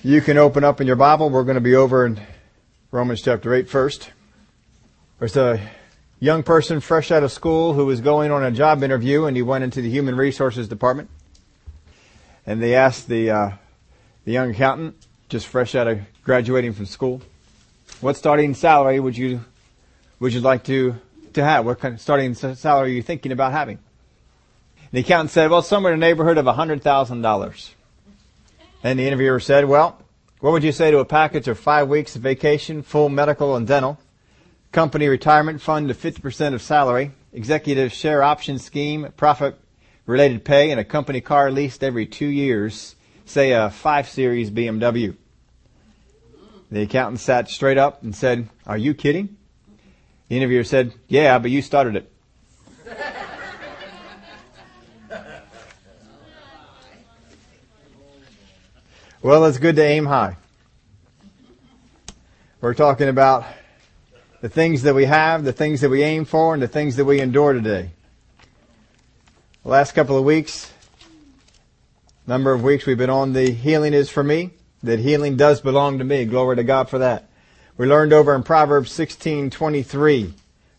You can open up in your Bible. We're going to be over in Romans chapter 8 first. There's a young person fresh out of school who was going on a job interview and he went into the human resources department. And they asked the, uh, the young accountant, just fresh out of graduating from school, what starting salary would you, would you like to, to have? What kind of starting salary are you thinking about having? The accountant said, well, somewhere in the neighborhood of $100,000. And the interviewer said, well, what would you say to a package of five weeks of vacation, full medical and dental, company retirement fund to 50% of salary, executive share option scheme, profit related pay, and a company car leased every two years, say a 5 Series BMW. The accountant sat straight up and said, Are you kidding? The interviewer said, Yeah, but you started it. Well, it's good to aim high. We're talking about the things that we have, the things that we aim for, and the things that we endure today. The last couple of weeks, number of weeks we've been on the healing is for me, that healing does belong to me. Glory to God for that. We learned over in Proverbs 16:23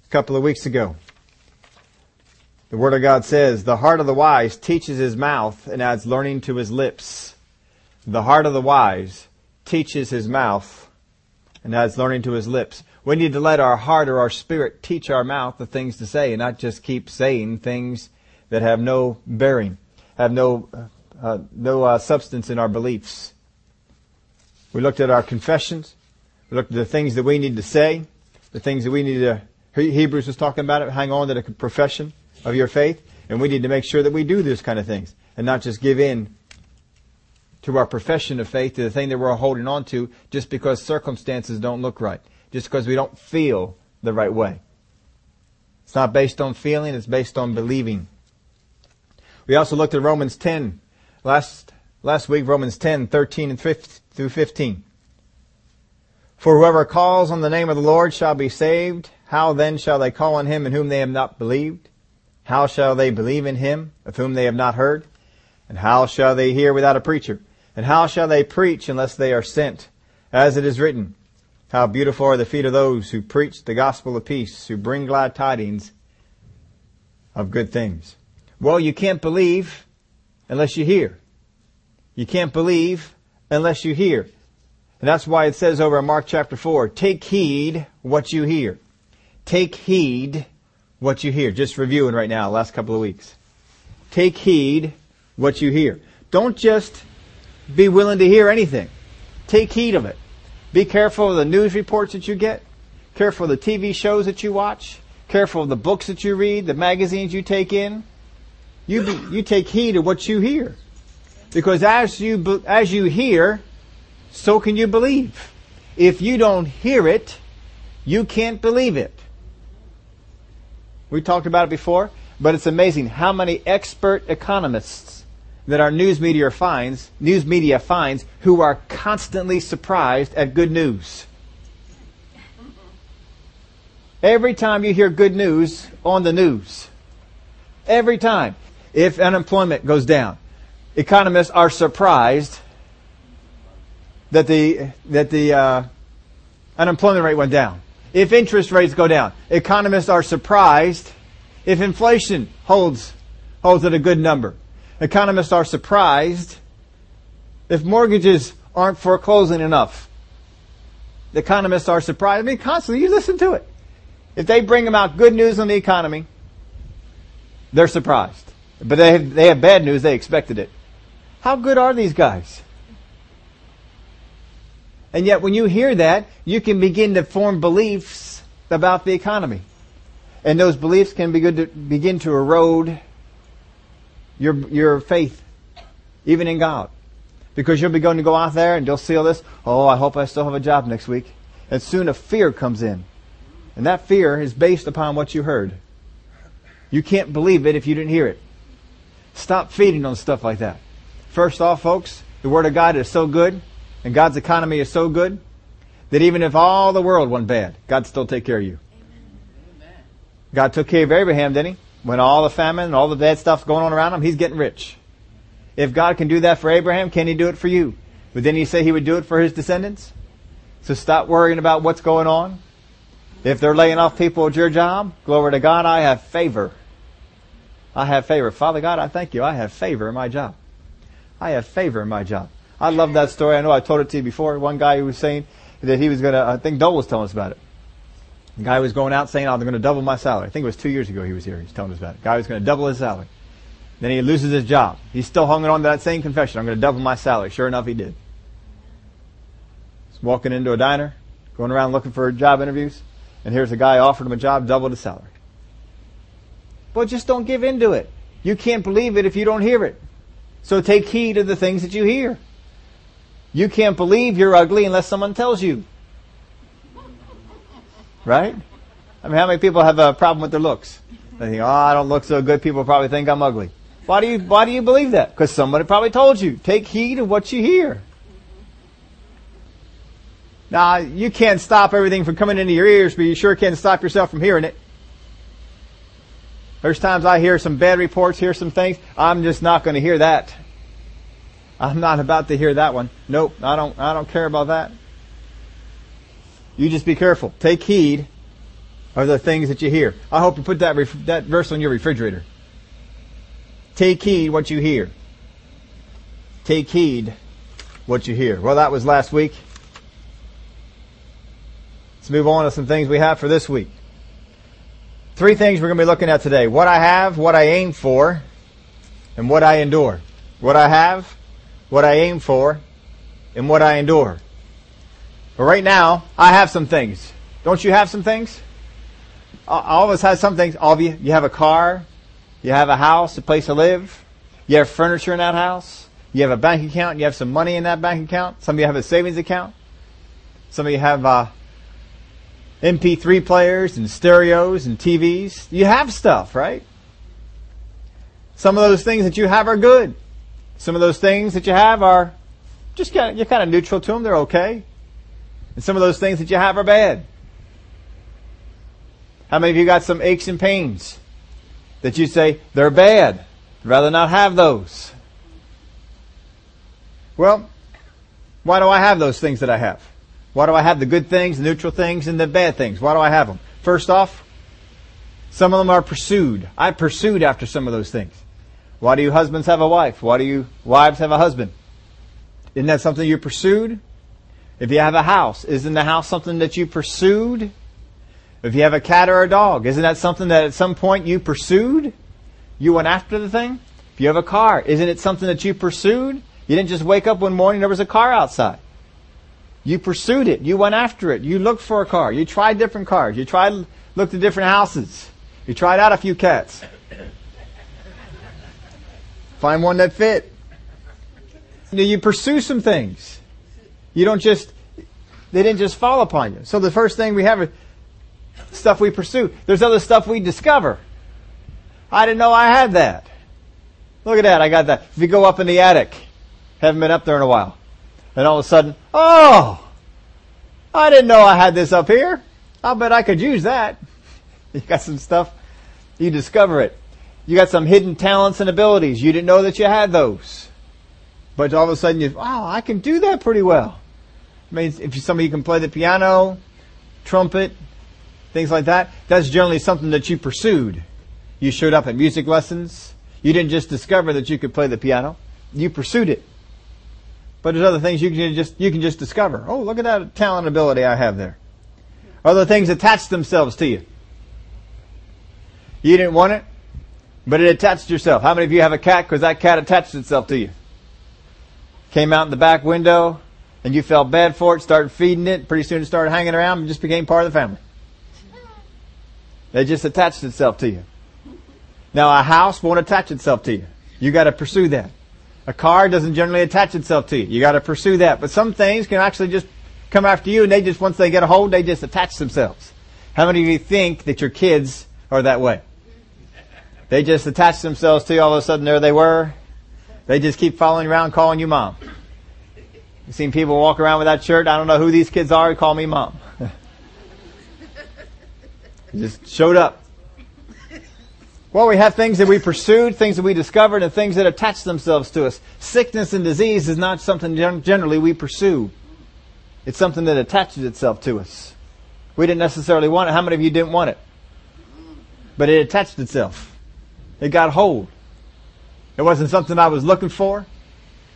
a couple of weeks ago. The Word of God says, The heart of the wise teaches his mouth and adds learning to his lips. The heart of the wise teaches his mouth and adds learning to his lips. We need to let our heart or our spirit teach our mouth the things to say and not just keep saying things that have no bearing, have no, uh, no uh, substance in our beliefs. We looked at our confessions. We looked at the things that we need to say, the things that we need to, Hebrews was talking about it, hang on to the profession of your faith, and we need to make sure that we do those kind of things and not just give in to our profession of faith, to the thing that we're holding on to, just because circumstances don't look right just because we don't feel the right way. It's not based on feeling, it's based on believing. We also looked at Romans 10 last, last week, Romans 10, 13 and 15, through 15. For whoever calls on the name of the Lord shall be saved. How then shall they call on him in whom they have not believed? How shall they believe in him of whom they have not heard? And how shall they hear without a preacher? And how shall they preach unless they are sent? As it is written, how beautiful are the feet of those who preach the gospel of peace, who bring glad tidings of good things. Well, you can't believe unless you hear. You can't believe unless you hear. And that's why it says over in Mark chapter 4, take heed what you hear. Take heed what you hear. Just reviewing right now, last couple of weeks. Take heed what you hear. Don't just be willing to hear anything. Take heed of it. Be careful of the news reports that you get. Careful of the TV shows that you watch. Careful of the books that you read, the magazines you take in. You, be, you take heed of what you hear. Because as you, as you hear, so can you believe. If you don't hear it, you can't believe it. We talked about it before, but it's amazing how many expert economists that our news media finds, news media finds who are constantly surprised at good news. Every time you hear good news on the news, every time, if unemployment goes down, economists are surprised that the that the uh, unemployment rate went down. If interest rates go down, economists are surprised if inflation holds holds at a good number. Economists are surprised if mortgages aren't foreclosing enough. The economists are surprised. I mean, constantly, you listen to it. If they bring about good news on the economy, they're surprised. But they have, they have bad news, they expected it. How good are these guys? And yet, when you hear that, you can begin to form beliefs about the economy. And those beliefs can begin to, begin to erode your, your faith, even in God. Because you'll be going to go out there and you'll see all this. Oh, I hope I still have a job next week. And soon a fear comes in. And that fear is based upon what you heard. You can't believe it if you didn't hear it. Stop feeding on stuff like that. First off, folks, the Word of God is so good, and God's economy is so good, that even if all the world went bad, God still take care of you. Amen. God took care of Abraham, didn't he? When all the famine and all the bad stuff's going on around him, he's getting rich. If God can do that for Abraham, can he do it for you? But then he said he would do it for his descendants. So stop worrying about what's going on. If they're laying off people at your job, glory to God, I have favor. I have favor. Father God, I thank you. I have favor in my job. I have favor in my job. I love that story. I know I told it to you before. One guy who was saying that he was going to, I think Dole was telling us about it. The guy was going out saying, I'm going to double my salary. I think it was two years ago he was here. He's telling us about it. The guy was going to double his salary. Then he loses his job. He's still hanging on to that same confession. I'm going to double my salary. Sure enough, he did. He's walking into a diner, going around looking for job interviews, and here's a guy offered him a job, doubled his salary. But just don't give in to it. You can't believe it if you don't hear it. So take heed of the things that you hear. You can't believe you're ugly unless someone tells you. Right? I mean, how many people have a problem with their looks? They think, oh, I don't look so good. People probably think I'm ugly. Why do you, why do you believe that? Because somebody probably told you. Take heed of what you hear. Now, you can't stop everything from coming into your ears, but you sure can stop yourself from hearing it. There's times I hear some bad reports, hear some things. I'm just not going to hear that. I'm not about to hear that one. Nope, I don't, I don't care about that. You just be careful. Take heed of the things that you hear. I hope you put that, ref- that verse on your refrigerator. Take heed what you hear. Take heed what you hear. Well, that was last week. Let's move on to some things we have for this week. Three things we're going to be looking at today. What I have, what I aim for, and what I endure. What I have, what I aim for, and what I endure. But right now, I have some things. Don't you have some things? All of us have some things. All of you. You have a car. You have a house, a place to live. You have furniture in that house. You have a bank account. You have some money in that bank account. Some of you have a savings account. Some of you have uh, MP3 players and stereos and TVs. You have stuff, right? Some of those things that you have are good. Some of those things that you have are just kind of, you're kind of neutral to them. They're okay. And some of those things that you have are bad. How many of you got some aches and pains that you say they're bad? I'd rather not have those. Well, why do I have those things that I have? Why do I have the good things, the neutral things, and the bad things? Why do I have them? First off, some of them are pursued. I pursued after some of those things. Why do you husbands have a wife? Why do you wives have a husband? Isn't that something you pursued? If you have a house, isn't the house something that you pursued? If you have a cat or a dog, isn't that something that at some point you pursued? You went after the thing? If you have a car, isn't it something that you pursued? You didn't just wake up one morning there was a car outside. You pursued it. You went after it. You looked for a car. You tried different cars. You tried, looked at different houses. You tried out a few cats. Find one that fit. You pursue some things. You don't just, they didn't just fall upon you. So the first thing we have is stuff we pursue. There's other stuff we discover. I didn't know I had that. Look at that. I got that. If you go up in the attic, haven't been up there in a while, and all of a sudden, oh, I didn't know I had this up here. I'll bet I could use that. You got some stuff. You discover it. You got some hidden talents and abilities. You didn't know that you had those. But all of a sudden you, wow, I can do that pretty well. I mean, if somebody can play the piano, trumpet, things like that, that's generally something that you pursued. You showed up at music lessons. You didn't just discover that you could play the piano. You pursued it. But there's other things you can just, you can just discover. Oh, look at that talent ability I have there. Other things attach themselves to you. You didn't want it, but it attached yourself. How many of you have a cat because that cat attached itself to you? Came out in the back window, and you felt bad for it, started feeding it, pretty soon it started hanging around and just became part of the family. It just attached itself to you. Now a house won't attach itself to you. You gotta pursue that. A car doesn't generally attach itself to you. You gotta pursue that. But some things can actually just come after you and they just, once they get a hold, they just attach themselves. How many of you think that your kids are that way? They just attach themselves to you, all of a sudden there they were. They just keep following around calling you mom. You've seen people walk around with that shirt. I don't know who these kids are. Call me mom. just showed up. Well, we have things that we pursued, things that we discovered, and things that attach themselves to us. Sickness and disease is not something generally we pursue. It's something that attaches itself to us. We didn't necessarily want it. How many of you didn't want it? But it attached itself. It got hold. It wasn't something I was looking for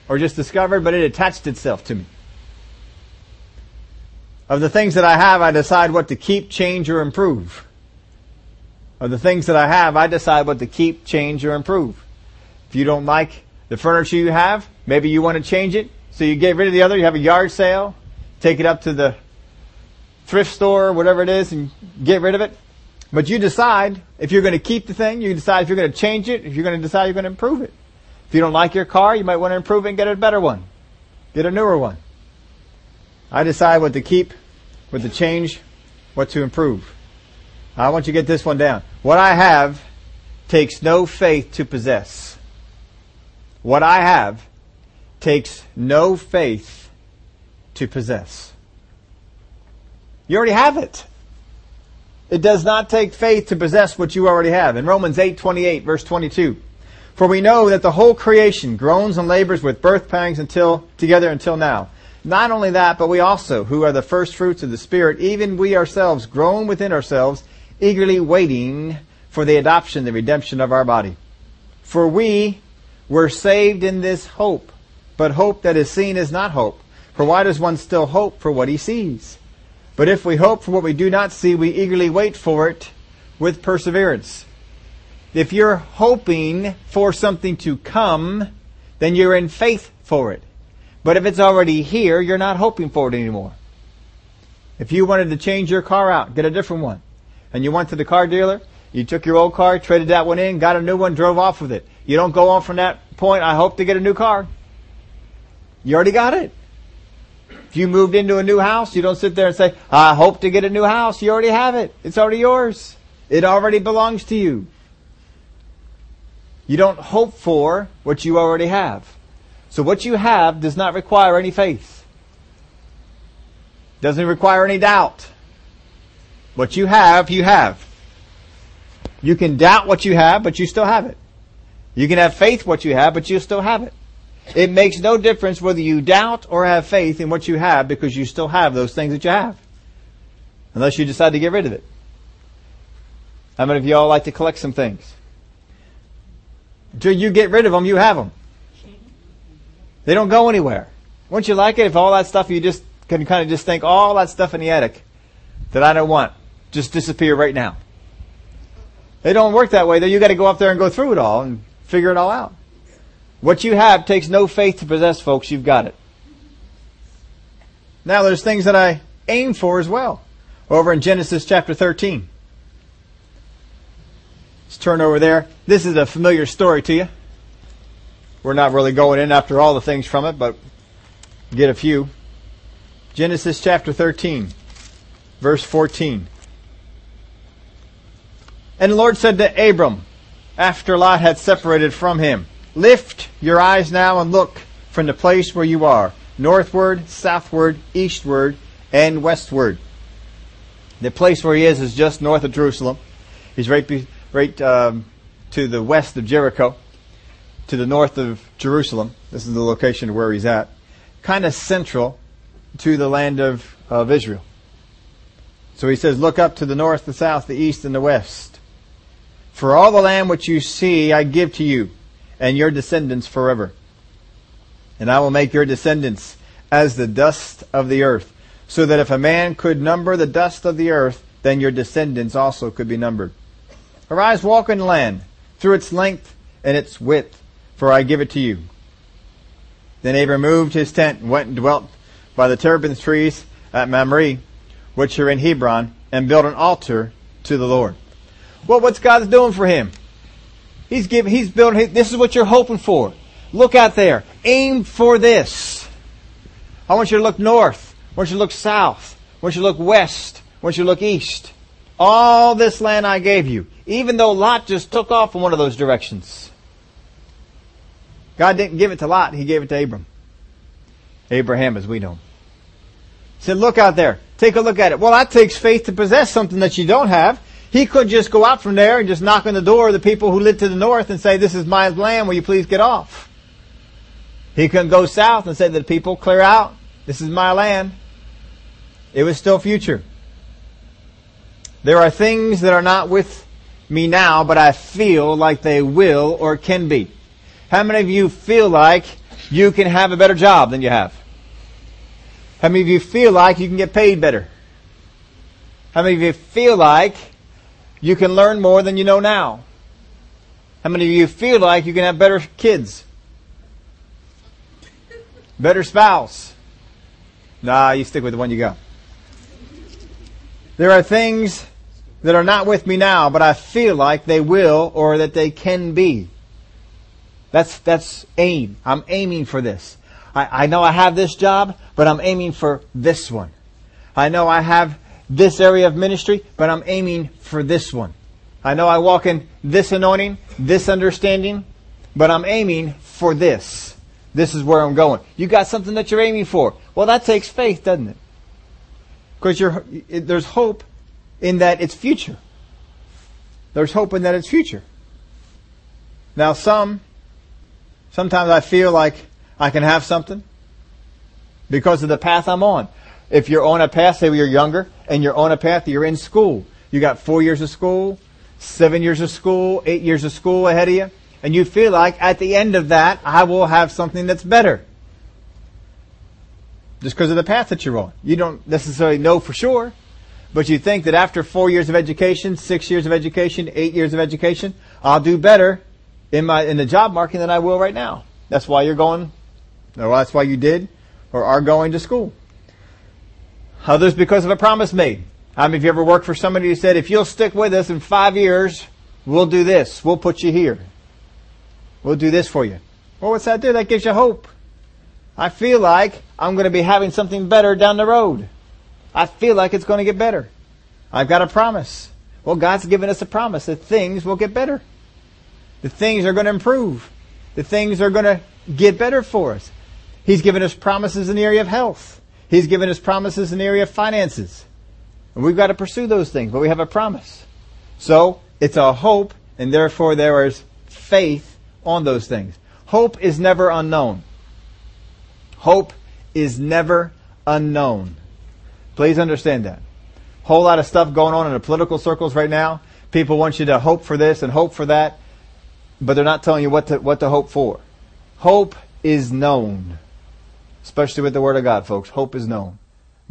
or just discovered, but it attached itself to me. Of the things that I have, I decide what to keep, change, or improve. Of the things that I have, I decide what to keep, change, or improve. If you don't like the furniture you have, maybe you want to change it, so you get rid of the other, you have a yard sale, take it up to the thrift store, whatever it is, and get rid of it. But you decide if you're going to keep the thing, you decide if you're going to change it, if you're going to decide you're going to improve it. If you don't like your car, you might want to improve it and get a better one. Get a newer one. I decide what to keep, what to change, what to improve. I want you to get this one down. What I have takes no faith to possess. What I have takes no faith to possess. You already have it. It does not take faith to possess what you already have. In Romans 8:28 verse 22, for we know that the whole creation groans and labors with birth pangs until together until now. Not only that, but we also, who are the first fruits of the Spirit, even we ourselves groan within ourselves, eagerly waiting for the adoption, the redemption of our body. For we were saved in this hope, but hope that is seen is not hope. For why does one still hope for what he sees? But if we hope for what we do not see, we eagerly wait for it with perseverance. If you're hoping for something to come, then you're in faith for it. But if it's already here, you're not hoping for it anymore. If you wanted to change your car out, get a different one, and you went to the car dealer, you took your old car, traded that one in, got a new one, drove off with it. You don't go on from that point, I hope to get a new car. You already got it. If you moved into a new house, you don't sit there and say, I hope to get a new house. You already have it. It's already yours. It already belongs to you. You don't hope for what you already have. So what you have does not require any faith. Doesn't require any doubt. What you have, you have. You can doubt what you have, but you still have it. You can have faith what you have, but you still have it. It makes no difference whether you doubt or have faith in what you have because you still have those things that you have. Unless you decide to get rid of it. How many of y'all like to collect some things? Until you get rid of them, you have them. They don't go anywhere. Wouldn't you like it if all that stuff you just can kind of just think all that stuff in the attic that I don't want just disappear right now? They don't work that way though. You got to go up there and go through it all and figure it all out. What you have takes no faith to possess, folks. You've got it. Now there's things that I aim for as well. Over in Genesis chapter 13. Let's turn over there. This is a familiar story to you. We're not really going in after all the things from it, but get a few. Genesis chapter 13, verse 14. And the Lord said to Abram, after Lot had separated from him, Lift your eyes now and look from the place where you are, northward, southward, eastward, and westward. The place where he is is just north of Jerusalem. He's right, right um, to the west of Jericho, to the north of Jerusalem. This is the location where he's at. Kind of central to the land of, of Israel. So he says, Look up to the north, the south, the east, and the west. For all the land which you see, I give to you and your descendants forever. And I will make your descendants as the dust of the earth, so that if a man could number the dust of the earth, then your descendants also could be numbered. Arise, walk in the land, through its length and its width, for I give it to you. Then Abram moved his tent and went and dwelt by the terebinth trees at Mamre, which are in Hebron, and built an altar to the Lord. Well, what's God doing for him? He's giving, he's building, this is what you're hoping for. Look out there. Aim for this. I want you to look north. I want you to look south. I want you to look west. I want you to look east. All this land I gave you. Even though Lot just took off in one of those directions. God didn't give it to Lot, He gave it to Abram. Abraham as we know him. He said, look out there. Take a look at it. Well, that takes faith to possess something that you don't have. He could just go out from there and just knock on the door of the people who live to the north and say, this is my land, will you please get off? He couldn't go south and say to the people, clear out, this is my land. It was still future. There are things that are not with me now, but I feel like they will or can be. How many of you feel like you can have a better job than you have? How many of you feel like you can get paid better? How many of you feel like you can learn more than you know now? How many of you feel like you can have better kids? Better spouse? Nah, you stick with the one you got. There are things that are not with me now, but I feel like they will or that they can be. That's, that's aim. I'm aiming for this. I, I know I have this job, but I'm aiming for this one. I know I have this area of ministry, but I'm aiming for this one. I know I walk in this anointing, this understanding, but I'm aiming for this. This is where I'm going. You got something that you're aiming for. Well, that takes faith, doesn't it? Because there's hope in that it's future. There's hope in that it's future. Now some, sometimes I feel like I can have something because of the path I'm on. If you're on a path, say you're younger, and you're on a path, you're in school. You got four years of school, seven years of school, eight years of school ahead of you, and you feel like at the end of that, I will have something that's better. Just because of the path that you're on. You don't necessarily know for sure, but you think that after four years of education, six years of education, eight years of education, I'll do better in my in the job market than I will right now. That's why you're going, or that's why you did, or are going to school. Others because of a promise made. How many of you ever worked for somebody who said, if you'll stick with us in five years, we'll do this. We'll put you here. We'll do this for you. Well, what's that do? That gives you hope. I feel like I'm going to be having something better down the road. I feel like it's going to get better. I've got a promise. Well, God's given us a promise that things will get better. The things are going to improve. The things are going to get better for us. He's given us promises in the area of health. He's given us promises in the area of finances. And we've got to pursue those things, but we have a promise. So, it's a hope, and therefore there is faith on those things. Hope is never unknown. Hope is never unknown. Please understand that. Whole lot of stuff going on in the political circles right now. People want you to hope for this and hope for that, but they're not telling you what to, what to hope for. Hope is known. Especially with the Word of God, folks. Hope is known.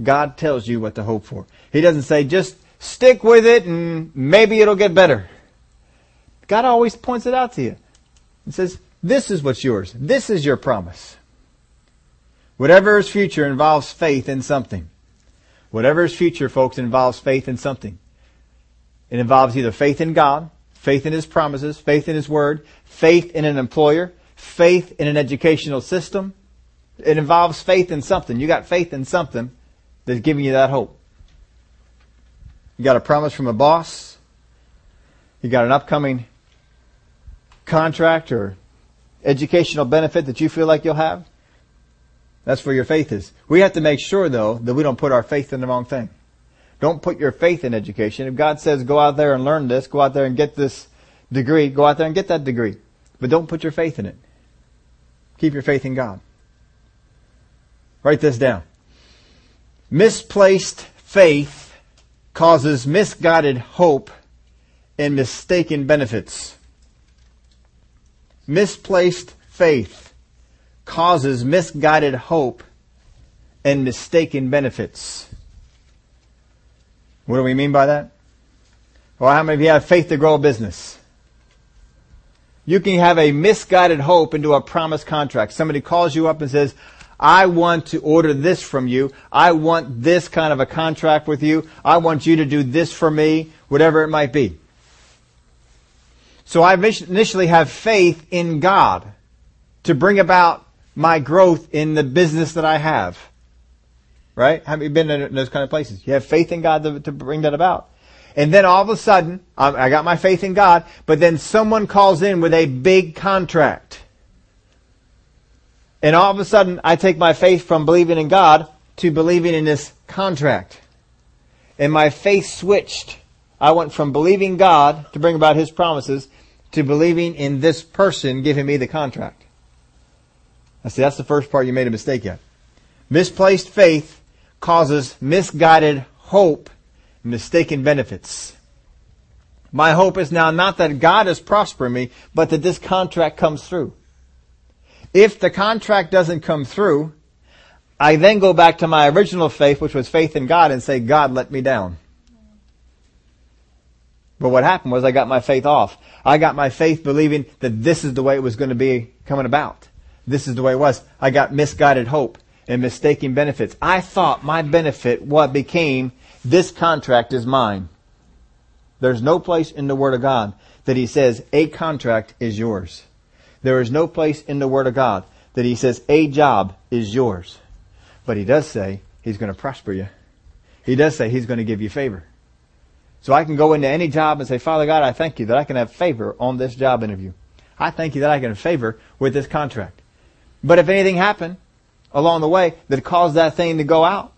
God tells you what to hope for. He doesn't say, just stick with it and maybe it'll get better. God always points it out to you. He says, this is what's yours. This is your promise. Whatever is future involves faith in something. Whatever is future, folks, involves faith in something. It involves either faith in God, faith in His promises, faith in His Word, faith in an employer, faith in an educational system. It involves faith in something. You got faith in something that's giving you that hope. You got a promise from a boss. You got an upcoming contract or educational benefit that you feel like you'll have. That's where your faith is. We have to make sure though that we don't put our faith in the wrong thing. Don't put your faith in education. If God says go out there and learn this, go out there and get this degree, go out there and get that degree. But don't put your faith in it. Keep your faith in God. Write this down. Misplaced faith causes misguided hope and mistaken benefits. Misplaced faith causes misguided hope and mistaken benefits. What do we mean by that? Well, how many of you have faith to grow a business? You can have a misguided hope into a promised contract. Somebody calls you up and says, I want to order this from you. I want this kind of a contract with you. I want you to do this for me, whatever it might be. So I initially have faith in God to bring about my growth in the business that I have. Right? Have you been in those kind of places? You have faith in God to, to bring that about. And then all of a sudden, I got my faith in God, but then someone calls in with a big contract. And all of a sudden, I take my faith from believing in God to believing in this contract. And my faith switched I went from believing God to bring about His promises to believing in this person giving me the contract. I see that's the first part you made a mistake at. Misplaced faith causes misguided hope and mistaken benefits. My hope is now not that God is prospering me, but that this contract comes through. If the contract doesn't come through, I then go back to my original faith, which was faith in God, and say, God let me down. But what happened was I got my faith off. I got my faith believing that this is the way it was going to be coming about. This is the way it was. I got misguided hope and mistaken benefits. I thought my benefit, what became, this contract is mine. There's no place in the Word of God that He says a contract is yours. There is no place in the Word of God that He says a job is yours. But He does say He's going to prosper you. He does say He's going to give you favor. So I can go into any job and say, Father God, I thank you that I can have favor on this job interview. I thank you that I can have favor with this contract. But if anything happened along the way that caused that thing to go out,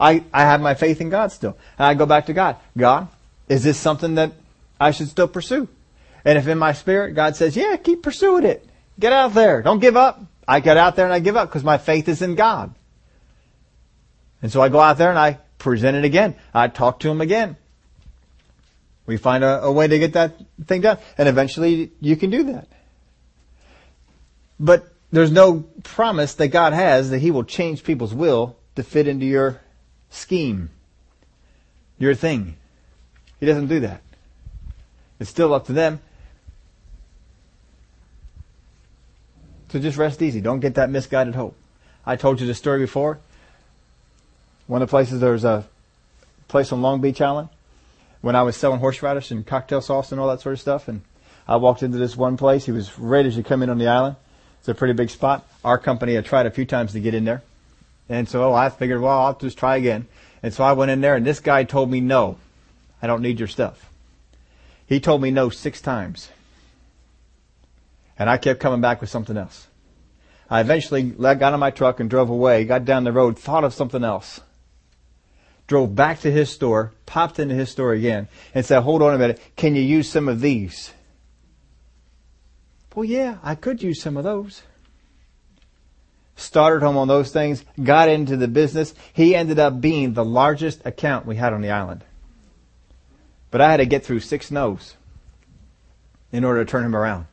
I, I have my faith in God still. And I go back to God. God, is this something that I should still pursue? And if in my spirit God says, yeah, keep pursuing it. Get out there. Don't give up. I get out there and I give up because my faith is in God. And so I go out there and I present it again. I talk to him again. We find a, a way to get that thing done. And eventually you can do that. But there's no promise that God has that He will change people's will to fit into your scheme, your thing. He doesn't do that. It's still up to them. So just rest easy. Don't get that misguided hope. I told you the story before. One of the places there's a place on Long Beach Island when I was selling horseradish and cocktail sauce and all that sort of stuff. And I walked into this one place. He was ready to come in on the island. It's a pretty big spot. Our company had tried a few times to get in there. And so I figured, well, I'll just try again. And so I went in there and this guy told me, no, I don't need your stuff. He told me no six times. And I kept coming back with something else. I eventually got in my truck and drove away, got down the road, thought of something else drove back to his store, popped into his store again, and said, hold on a minute, can you use some of these? Well, yeah, I could use some of those. Started home on those things, got into the business. He ended up being the largest account we had on the island. But I had to get through six no's in order to turn him around.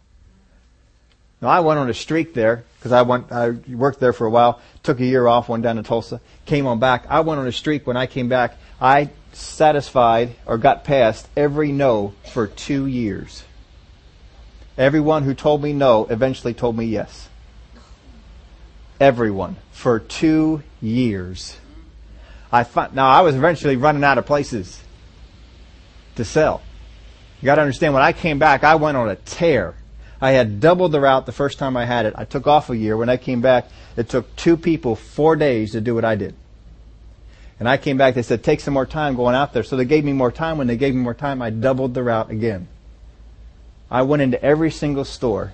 Now I went on a streak there because I went, I worked there for a while, took a year off, went down to Tulsa, came on back. I went on a streak when I came back. I satisfied or got past every no for two years. Everyone who told me no eventually told me yes. Everyone for two years. I find, now I was eventually running out of places to sell. You got to understand when I came back, I went on a tear. I had doubled the route the first time I had it. I took off a year. When I came back, it took two people four days to do what I did. And I came back, they said, take some more time going out there. So they gave me more time. When they gave me more time, I doubled the route again. I went into every single store.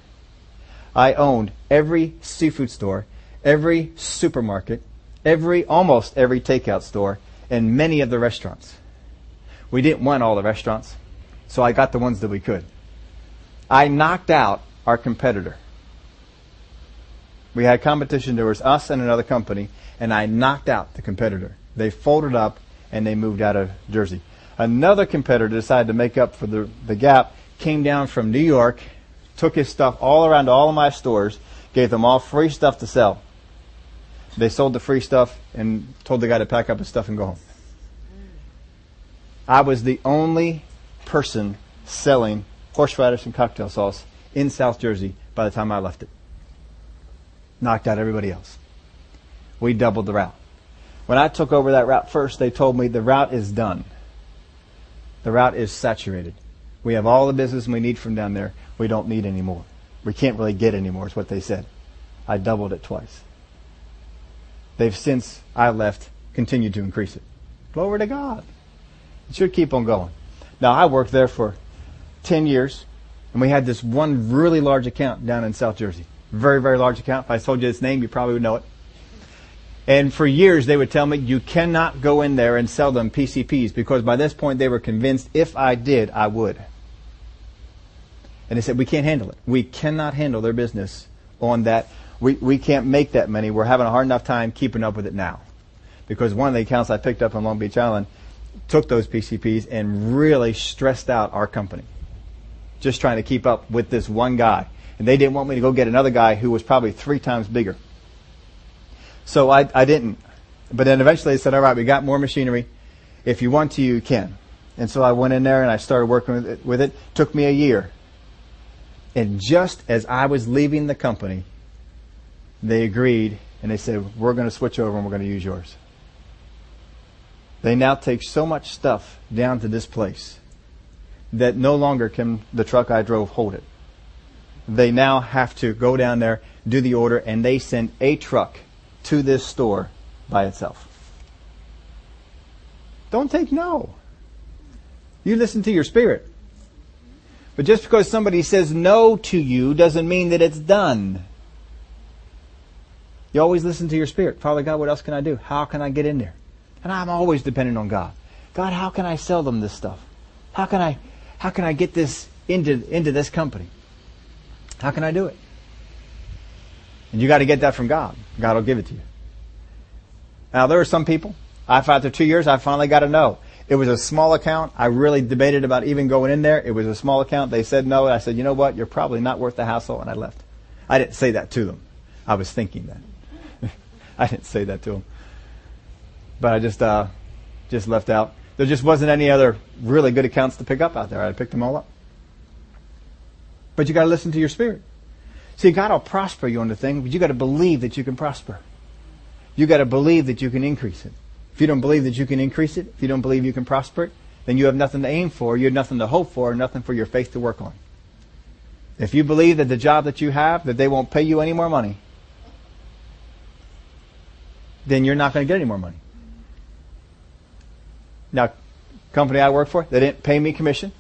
I owned every seafood store, every supermarket, every, almost every takeout store, and many of the restaurants. We didn't want all the restaurants, so I got the ones that we could. I knocked out our competitor. We had competition. There was us and another company, and I knocked out the competitor. They folded up and they moved out of Jersey. Another competitor decided to make up for the, the gap, came down from New York, took his stuff all around all of my stores, gave them all free stuff to sell. They sold the free stuff and told the guy to pack up his stuff and go home. I was the only person selling horseradish and cocktail sauce in South Jersey by the time I left it. Knocked out everybody else. We doubled the route. When I took over that route first, they told me the route is done. The route is saturated. We have all the business we need from down there. We don't need any more. We can't really get any more, is what they said. I doubled it twice. They've since I left continued to increase it. Glory to God. It should keep on going. Now I worked there for 10 years, and we had this one really large account down in South Jersey. Very, very large account. If I told you its name, you probably would know it. And for years they would tell me, you cannot go in there and sell them PCPs because by this point they were convinced if I did, I would. And they said, we can't handle it. We cannot handle their business on that. We, we can't make that money. We're having a hard enough time keeping up with it now. Because one of the accounts I picked up on Long Beach Island took those PCPs and really stressed out our company. Just trying to keep up with this one guy. And they didn't want me to go get another guy who was probably three times bigger. So I, I didn't. But then eventually they said, all right, we got more machinery. If you want to, you can. And so I went in there and I started working with it. With it. Took me a year. And just as I was leaving the company, they agreed and they said, we're going to switch over and we're going to use yours. They now take so much stuff down to this place that no longer can the truck I drove hold it. They now have to go down there, do the order, and they send a truck to this store by itself. Don't take no. You listen to your spirit. But just because somebody says no to you doesn't mean that it's done. You always listen to your spirit. Father God, what else can I do? How can I get in there? And I'm always dependent on God. God, how can I sell them this stuff? How can I how can I get this into into this company? How can I do it? And you got to get that from God. God will give it to you. Now, there are some people, I've after two years, I finally got to know. It was a small account. I really debated about even going in there. It was a small account. They said no. I said, you know what? You're probably not worth the hassle. And I left. I didn't say that to them. I was thinking that. I didn't say that to them. But I just, uh, just left out. There just wasn't any other really good accounts to pick up out there. I picked them all up. But you got to listen to your spirit. See, God will prosper you on the thing, but you got to believe that you can prosper. You got to believe that you can increase it. If you don't believe that you can increase it, if you don't believe you can prosper it, then you have nothing to aim for, you have nothing to hope for, nothing for your faith to work on. If you believe that the job that you have, that they won't pay you any more money, then you're not going to get any more money. Now, company I work for, they didn't pay me commission.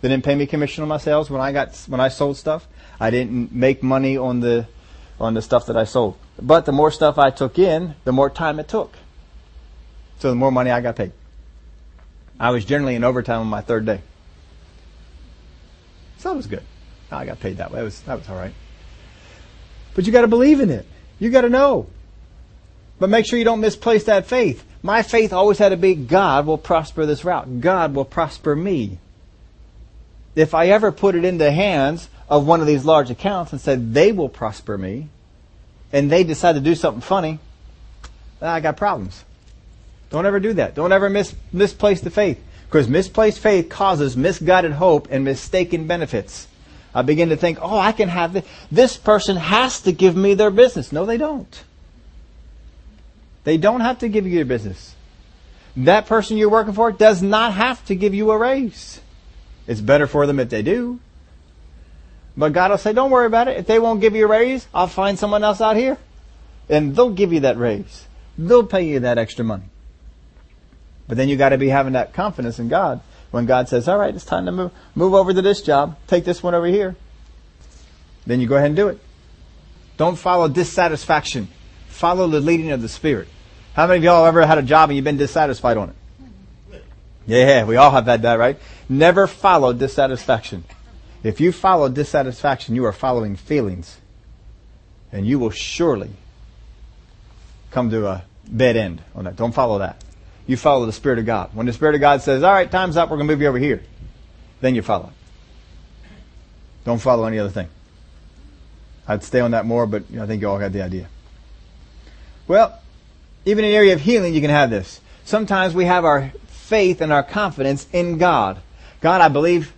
They didn't pay me commission on my sales when I got when I sold stuff. I didn't make money on the on the stuff that I sold. But the more stuff I took in, the more time it took. So the more money I got paid. I was generally in overtime on my third day. So that was good. I got paid that way. That was that was all right. But you got to believe in it. You got to know. But make sure you don't misplace that faith. My faith always had to be God will prosper this route. God will prosper me. If I ever put it in the hands of one of these large accounts and said they will prosper me, and they decide to do something funny, I got problems. Don't ever do that. Don't ever mis- misplace the faith. Because misplaced faith causes misguided hope and mistaken benefits. I begin to think, oh, I can have this. This person has to give me their business. No, they don't. They don't have to give you your business. That person you're working for does not have to give you a raise. It's better for them if they do. But God will say, don't worry about it. If they won't give you a raise, I'll find someone else out here. And they'll give you that raise. They'll pay you that extra money. But then you got to be having that confidence in God. When God says, all right, it's time to move, move over to this job. Take this one over here. Then you go ahead and do it. Don't follow dissatisfaction. Follow the leading of the Spirit. How many of y'all ever had a job and you've been dissatisfied on it? Yeah, we all have had that, right? Never follow dissatisfaction. If you follow dissatisfaction, you are following feelings. And you will surely come to a dead end on that. Don't follow that. You follow the Spirit of God. When the Spirit of God says, all right, time's up, we're going to move you over here, then you follow. Don't follow any other thing. I'd stay on that more, but I think you all got the idea. Well, even in the area of healing, you can have this. Sometimes we have our faith and our confidence in God. God, I believe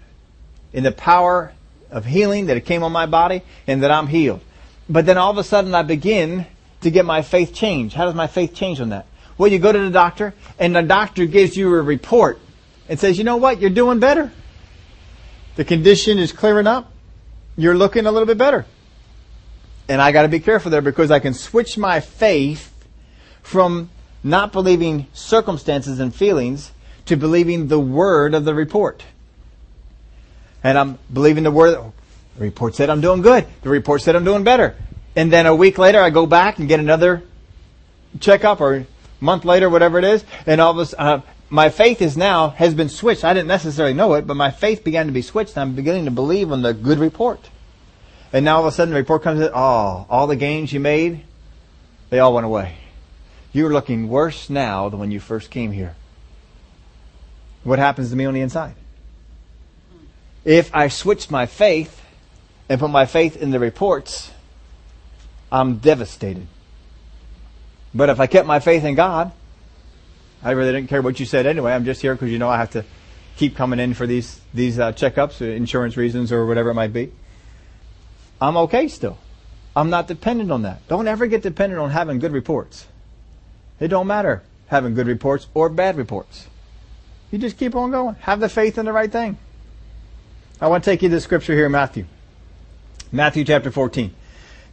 in the power of healing that it came on my body and that I'm healed. But then all of a sudden I begin to get my faith changed. How does my faith change on that? Well, you go to the doctor and the doctor gives you a report and says, you know what? You're doing better. The condition is clearing up. You're looking a little bit better. And I got to be careful there because I can switch my faith from not believing circumstances and feelings to believing the word of the report. And I'm believing the word. The report said I'm doing good. The report said I'm doing better. And then a week later, I go back and get another checkup or month later, whatever it is, and all of a sudden, uh, my faith is now, has been switched. I didn't necessarily know it, but my faith began to be switched. I'm beginning to believe on the good report. And now all of a sudden the report comes in, oh, all the gains you made, they all went away. You're looking worse now than when you first came here. What happens to me on the inside? If I switch my faith and put my faith in the reports, I'm devastated. But if I kept my faith in God, I really didn't care what you said anyway. I'm just here because you know I have to keep coming in for these these uh, checkups, insurance reasons, or whatever it might be. I'm okay still. I'm not dependent on that. Don't ever get dependent on having good reports. It don't matter having good reports or bad reports. You just keep on going. Have the faith in the right thing. I want to take you to the scripture here in Matthew. Matthew chapter 14.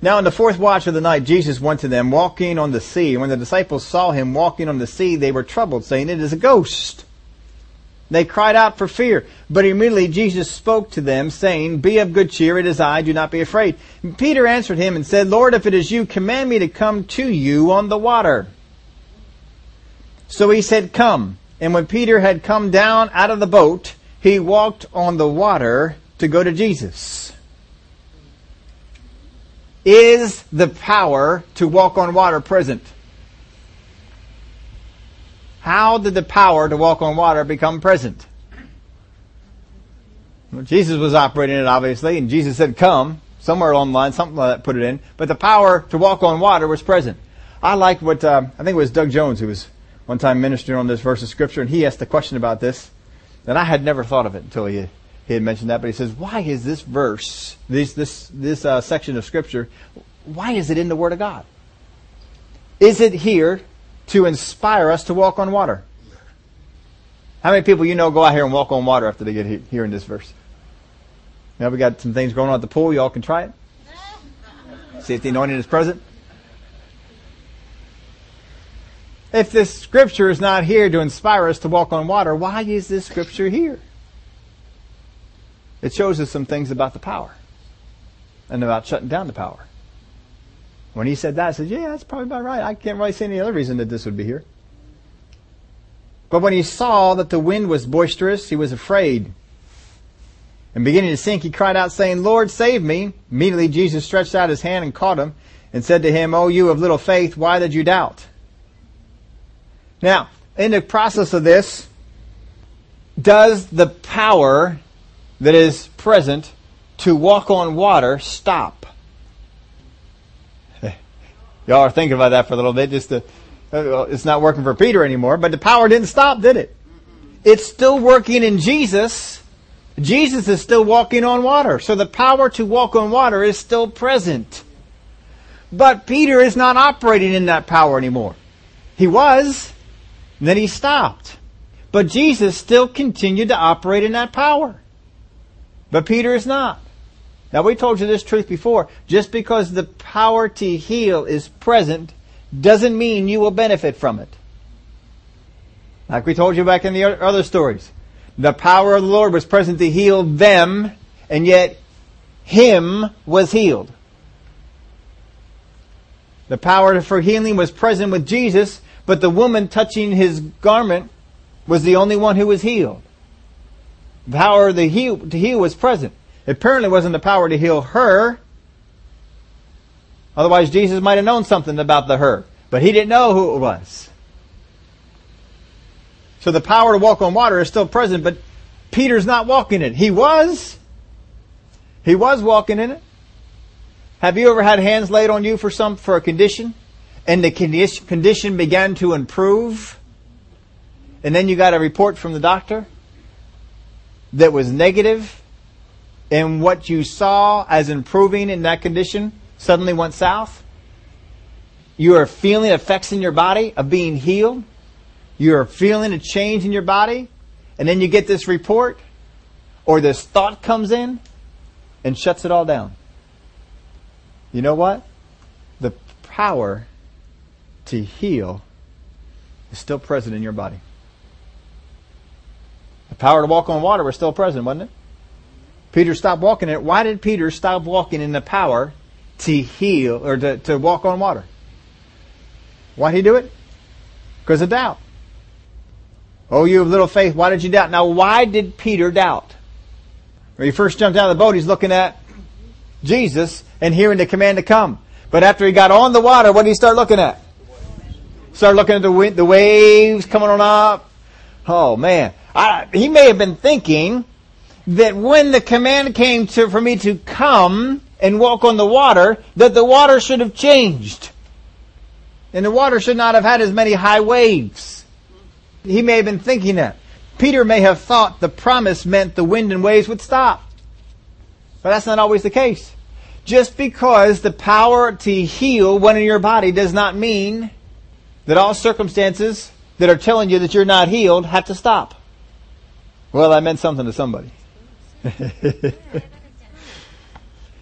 Now in the fourth watch of the night, Jesus went to them walking on the sea. When the disciples saw him walking on the sea, they were troubled, saying, It is a ghost. They cried out for fear. But immediately Jesus spoke to them, saying, Be of good cheer, it is I, do not be afraid. And Peter answered him and said, Lord, if it is you, command me to come to you on the water. So he said, Come. And when Peter had come down out of the boat, he walked on the water to go to Jesus. Is the power to walk on water present? How did the power to walk on water become present? Well, Jesus was operating it obviously, and Jesus said, come. Somewhere along the line, something like that put it in. But the power to walk on water was present. I like what, uh, I think it was Doug Jones who was one time ministering on this verse of scripture, and he asked a question about this. And I had never thought of it until he, he had mentioned that. But he says, why is this verse, this, this, this uh, section of scripture, why is it in the Word of God? Is it here to inspire us to walk on water. How many people you know go out here and walk on water after they get here in this verse? Now we got some things going on at the pool. Y'all can try it. See if the anointing is present. If this scripture is not here to inspire us to walk on water, why is this scripture here? It shows us some things about the power and about shutting down the power. When he said that, I said, yeah, that's probably about right. I can't really see any other reason that this would be here. But when he saw that the wind was boisterous, he was afraid. And beginning to sink, he cried out, saying, Lord, save me. Immediately Jesus stretched out his hand and caught him and said to him, O you of little faith, why did you doubt? Now, in the process of this, does the power that is present to walk on water stop? Y'all are thinking about that for a little bit. Just to, uh, it's not working for Peter anymore, but the power didn't stop, did it? It's still working in Jesus. Jesus is still walking on water. So the power to walk on water is still present. But Peter is not operating in that power anymore. He was, then he stopped. But Jesus still continued to operate in that power. But Peter is not. Now we told you this truth before. Just because the power to heal is present doesn't mean you will benefit from it. Like we told you back in the other stories. The power of the Lord was present to heal them, and yet him was healed. The power for healing was present with Jesus, but the woman touching his garment was the only one who was healed. The power to heal, to heal was present. It apparently wasn't the power to heal her. Otherwise, Jesus might have known something about the her. But he didn't know who it was. So the power to walk on water is still present, but Peter's not walking in it. He was. He was walking in it. Have you ever had hands laid on you for some, for a condition? And the condition began to improve? And then you got a report from the doctor that was and what you saw as improving in that condition suddenly went south? You are feeling effects in your body of being healed. You are feeling a change in your body. And then you get this report or this thought comes in and shuts it all down. You know what? The power to heal is still present in your body. The power to walk on water was still present, wasn't it? Peter stopped walking in it. Why did Peter stop walking in the power to heal or to, to walk on water? Why did he do it? Because of doubt. Oh, you have little faith. Why did you doubt? Now, why did Peter doubt? When he first jumped out of the boat, he's looking at Jesus and hearing the command to come. But after he got on the water, what did he start looking at? Start looking at the the waves coming on up. Oh man, I, he may have been thinking that when the command came to for me to come and walk on the water, that the water should have changed, and the water should not have had as many high waves. He may have been thinking that. Peter may have thought the promise meant the wind and waves would stop. But that's not always the case. Just because the power to heal one in your body does not mean that all circumstances that are telling you that you're not healed have to stop. Well, I meant something to somebody.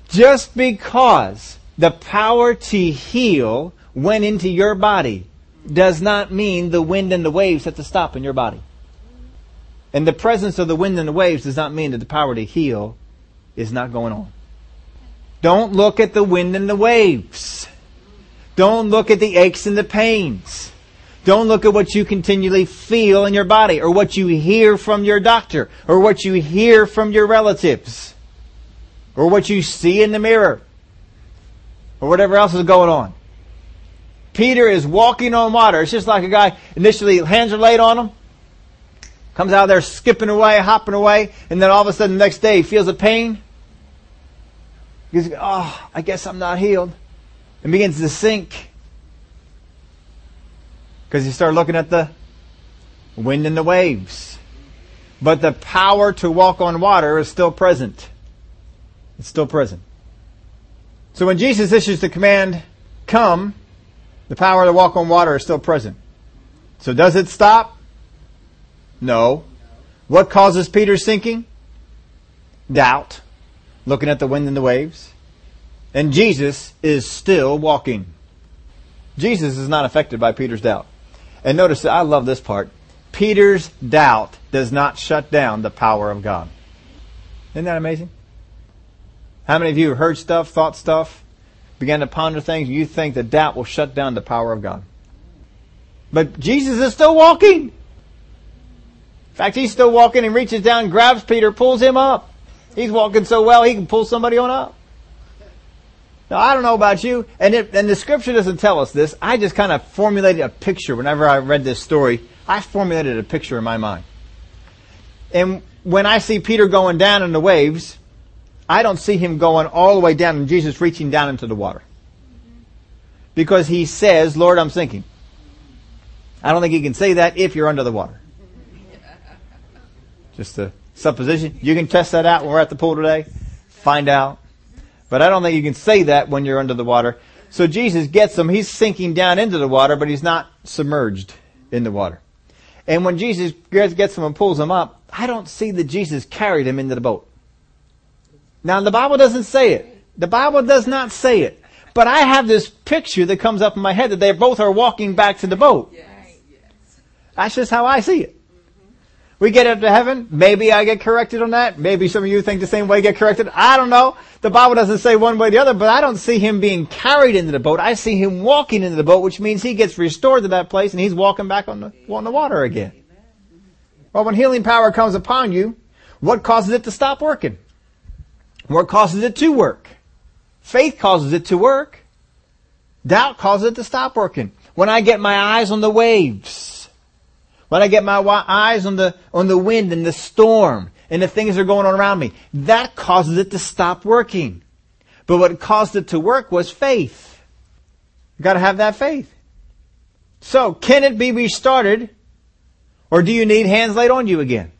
Just because the power to heal went into your body does not mean the wind and the waves have to stop in your body. And the presence of the wind and the waves does not mean that the power to heal is not going on. Don't look at the wind and the waves. Don't look at the aches and the pains. Don't look at what you continually feel in your body or what you hear from your doctor or what you hear from your relatives or what you see in the mirror or whatever else is going on. Peter is walking on water. It's just like a guy initially hands are laid on him, comes out there skipping away, hopping away, and then all of a sudden the next day he feels a pain he goes, oh, ah, I guess I'm not healed. And begins to sink. Because he started looking at the wind and the waves. But the power to walk on water is still present. It's still present. So when Jesus issues the command, come, the power to walk on water is still present. So does it stop? No. What causes Peter's sinking? Doubt looking at the wind and the waves. And Jesus is still walking. Jesus is not affected by Peter's doubt. And notice that I love this part. Peter's doubt does not shut down the power of God. Isn't that amazing? How many of you have heard stuff, thought stuff, began to ponder things, you think that doubt will shut down the power of God? But Jesus is still walking. In fact, he's still walking and reaches down, grabs Peter, pulls him up. He's walking so well he can pull somebody on up. Now I don't know about you, and it, and the scripture doesn't tell us this. I just kind of formulated a picture whenever I read this story. I formulated a picture in my mind. And when I see Peter going down in the waves, I don't see him going all the way down and Jesus reaching down into the water. Because he says, Lord, I'm sinking. I don't think he can say that if you're under the water. Just a supposition. You can test that out when we're at the pool today. Find out. But I don't think you can say that when you're under the water. So Jesus gets him. He's sinking down into the water, but he's not submerged in the water. And when Jesus gets him and pulls him up, I don't see that Jesus carried him into the boat. Now the Bible doesn't say it. The Bible does not say it. But I have this picture that comes up in my head that they both are walking back to the boat. That's just how I see it. We get up to heaven. Maybe I get corrected on that. Maybe some of you think the same way, get corrected. I don't know. The Bible doesn't say one way or the other, but I don't see him being carried into the boat. I see him walking into the boat, which means he gets restored to that place and he's walking back on the, on the water again. Well, when healing power comes upon you, what causes it to stop working? What causes it to work? Faith causes it to work. Doubt causes it to stop working. When I get my eyes on the waves, when I get my eyes on the, on the wind and the storm and the things that are going on around me, that causes it to stop working. But what caused it to work was faith. You gotta have that faith. So, can it be restarted? Or do you need hands laid on you again?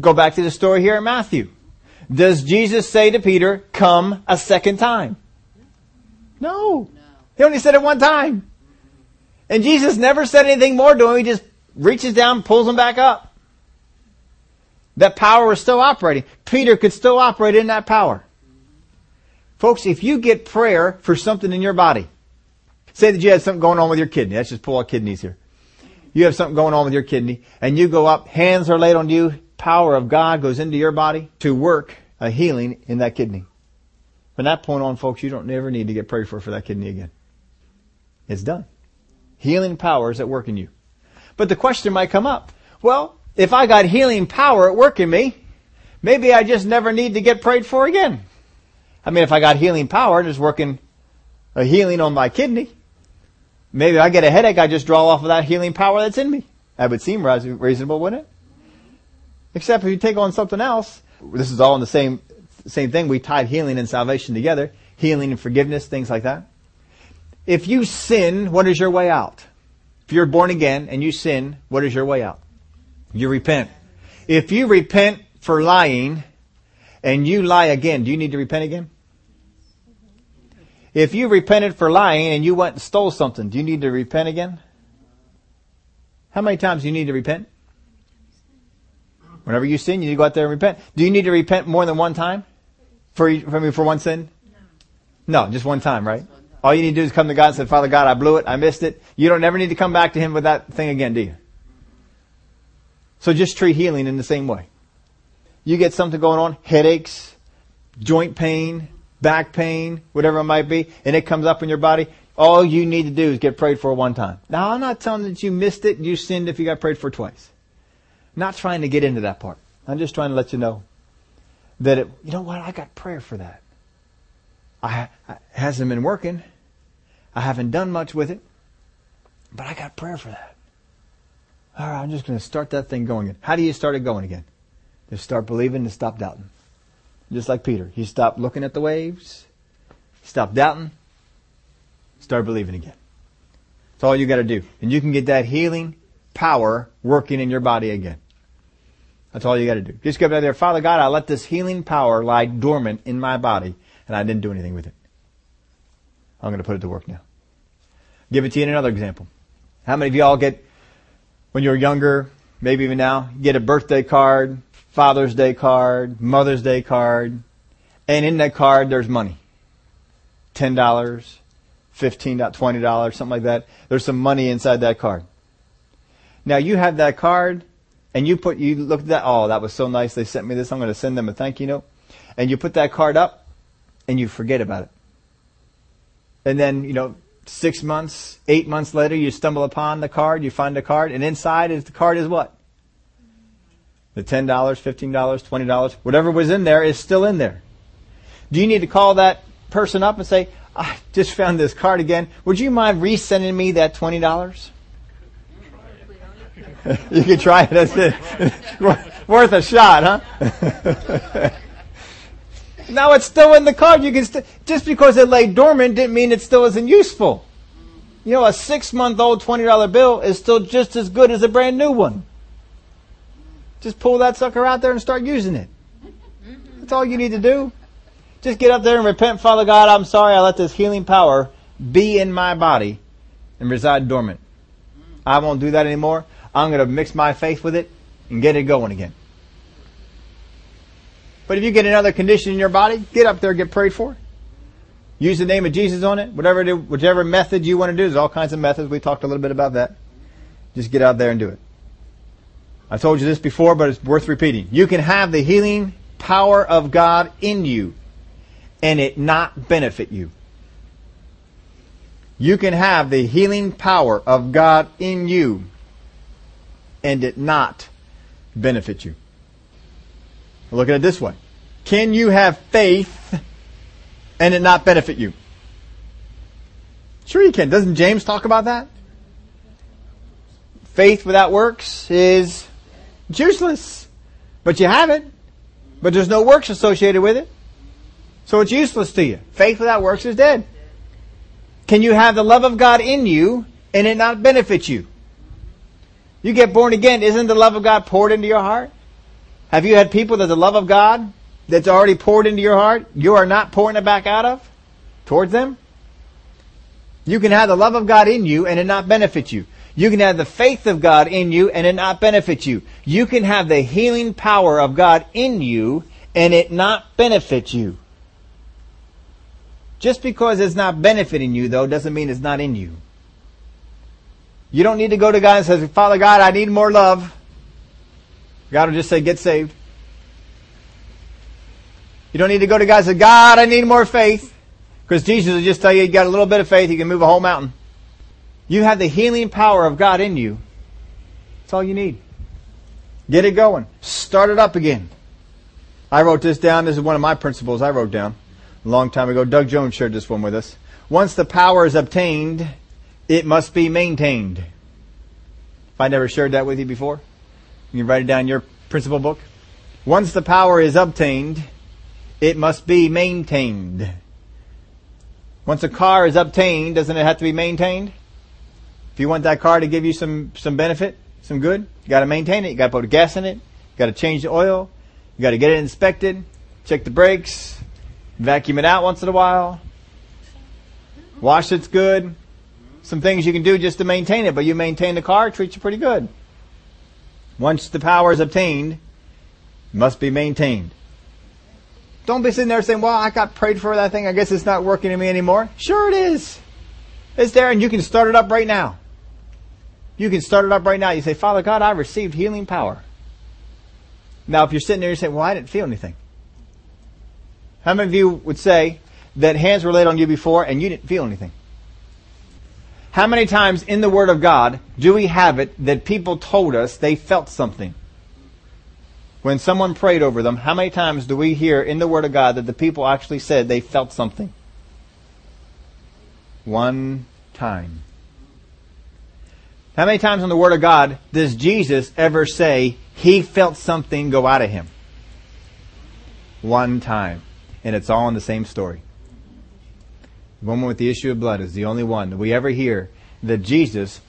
Go back to the story here in Matthew. Does Jesus say to Peter, come a second time? No. no. He only said it one time. And Jesus never said anything more to him. He just reaches down, pulls him back up. That power was still operating. Peter could still operate in that power. Folks, if you get prayer for something in your body, say that you had something going on with your kidney. Let's just pull out kidneys here. You have something going on with your kidney, and you go up, hands are laid on you, power of God goes into your body to work a healing in that kidney. From that point on, folks, you don't never need to get prayed for for that kidney again. It's done. Healing power is at work in you. But the question might come up, well, if I got healing power at work in me, maybe I just never need to get prayed for again. I mean, if I got healing power and it's working a healing on my kidney, maybe I get a headache, I just draw off of that healing power that's in me. That would seem reasonable, wouldn't it? Except if you take on something else, this is all in the same, same thing. We tied healing and salvation together. Healing and forgiveness, things like that. If you sin, what is your way out? If you're born again and you sin, what is your way out? You repent. If you repent for lying and you lie again, do you need to repent again? If you repented for lying and you went and stole something, do you need to repent again? How many times do you need to repent? Whenever you sin, you need to go out there and repent. Do you need to repent more than one time? For, for, for one sin? No, just one time, right? All you need to do is come to God and say, Father God, I blew it, I missed it. You don't ever need to come back to Him with that thing again, do you? So just treat healing in the same way. You get something going on, headaches, joint pain, back pain, whatever it might be, and it comes up in your body, all you need to do is get prayed for one time. Now, I'm not telling that you missed it, you sinned if you got prayed for twice. I'm not trying to get into that part. I'm just trying to let you know that it, you know what, I got prayer for that. I, it hasn't been working. I haven't done much with it, but I got prayer for that. All right, I'm just going to start that thing going again. How do you start it going again? Just start believing and stop doubting. Just like Peter. He stopped looking at the waves, stopped doubting, start believing again. That's all you got to do. And you can get that healing power working in your body again. That's all you got to do. Just go out there, Father God, I let this healing power lie dormant in my body and I didn't do anything with it. I'm going to put it to work now. Give it to you in another example. How many of y'all get, when you were younger, maybe even now, get a birthday card, Father's Day card, Mother's Day card, and in that card there's money. $10, $15, $20, something like that. There's some money inside that card. Now you have that card and you put, you look at that, oh, that was so nice. They sent me this. I'm to send them a thank you note. And you put that card up and you forget about it. And then, you know, six months, eight months later, you stumble upon the card, you find the card, and inside is the card is what? The $10, $15, $20, whatever was in there is still in there. Do you need to call that person up and say, I just found this card again. Would you mind resending me that $20? you can try it. That's it. Worth a shot, huh? Now it's still in the card. You can st- just because it lay dormant didn't mean it still isn't useful. You know, a six month old $20 bill is still just as good as a brand new one. Just pull that sucker out there and start using it. That's all you need to do. Just get up there and repent, Father God, I'm sorry I let this healing power be in my body and reside dormant. I won't do that anymore. I'm going to mix my faith with it and get it going again. But if you get another condition in your body, get up there, and get prayed for. Use the name of Jesus on it. Whatever, do, whichever method you want to do. There's all kinds of methods. We talked a little bit about that. Just get out there and do it. I told you this before, but it's worth repeating. You can have the healing power of God in you and it not benefit you. You can have the healing power of God in you and it not benefit you. Look at it this way. Can you have faith and it not benefit you? Sure you can. Doesn't James talk about that? Faith without works is useless. But you have it. But there's no works associated with it. So it's useless to you. Faith without works is dead. Can you have the love of God in you and it not benefit you? You get born again, isn't the love of God poured into your heart? Have you had people that the love of God that's already poured into your heart, you are not pouring it back out of towards them? You can have the love of God in you and it not benefit you. You can have the faith of God in you and it not benefit you. You can have the healing power of God in you and it not benefit you. Just because it's not benefiting you though doesn't mean it's not in you. You don't need to go to God and say, Father God, I need more love. God will just say, get saved. You don't need to go to God and say, God, I need more faith. Because Jesus will just tell you, you got a little bit of faith, you can move a whole mountain. You have the healing power of God in you. That's all you need. Get it going. Start it up again. I wrote this down. This is one of my principles I wrote down a long time ago. Doug Jones shared this one with us. Once the power is obtained, it must be maintained. If I never shared that with you before, you can write it down your principle book. Once the power is obtained, it must be maintained. Once a car is obtained, doesn't it have to be maintained? If you want that car to give you some, some benefit, some good, you gotta maintain it, you gotta put gas in it, you gotta change the oil, you gotta get it inspected, check the brakes, vacuum it out once in a while, wash it's good, some things you can do just to maintain it, but you maintain the car, it treats you pretty good. Once the power is obtained, it must be maintained. Don't be sitting there saying, well, I got prayed for that thing. I guess it's not working in me anymore. Sure it is. It's there and you can start it up right now. You can start it up right now. You say, Father God, I received healing power. Now, if you're sitting there, and you say, well, I didn't feel anything. How many of you would say that hands were laid on you before and you didn't feel anything? How many times in the Word of God do we have it that people told us they felt something? When someone prayed over them, how many times do we hear in the Word of God that the people actually said they felt something? One time. How many times in the Word of God does Jesus ever say he felt something go out of him? One time. And it's all in the same story. The woman with the issue of blood is the only one that we ever hear that Jesus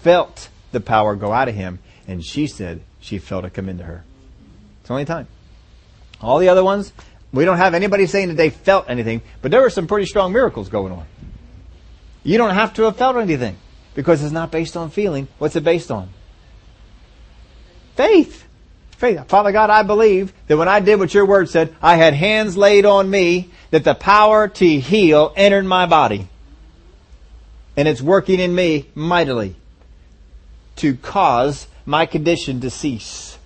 felt the power go out of him, and she said she felt it come into her. It's the only time. All the other ones, we don't have anybody saying that they felt anything, but there were some pretty strong miracles going on. You don't have to have felt anything because it's not based on feeling. What's it based on? Faith. Faith. Father God, I believe that when I did what your word said, I had hands laid on me that the power to heal entered my body. And it's working in me mightily to cause my condition to cease.